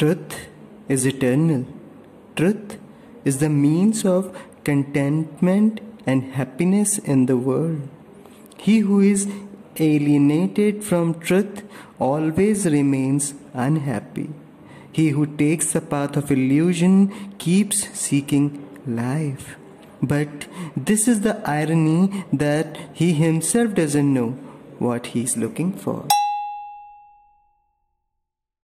Truth is eternal. Truth is the means of contentment and happiness in the world. He who is alienated from truth always remains unhappy. He who takes the path of illusion keeps seeking life. But this is the irony that he himself doesn't know what he is looking for.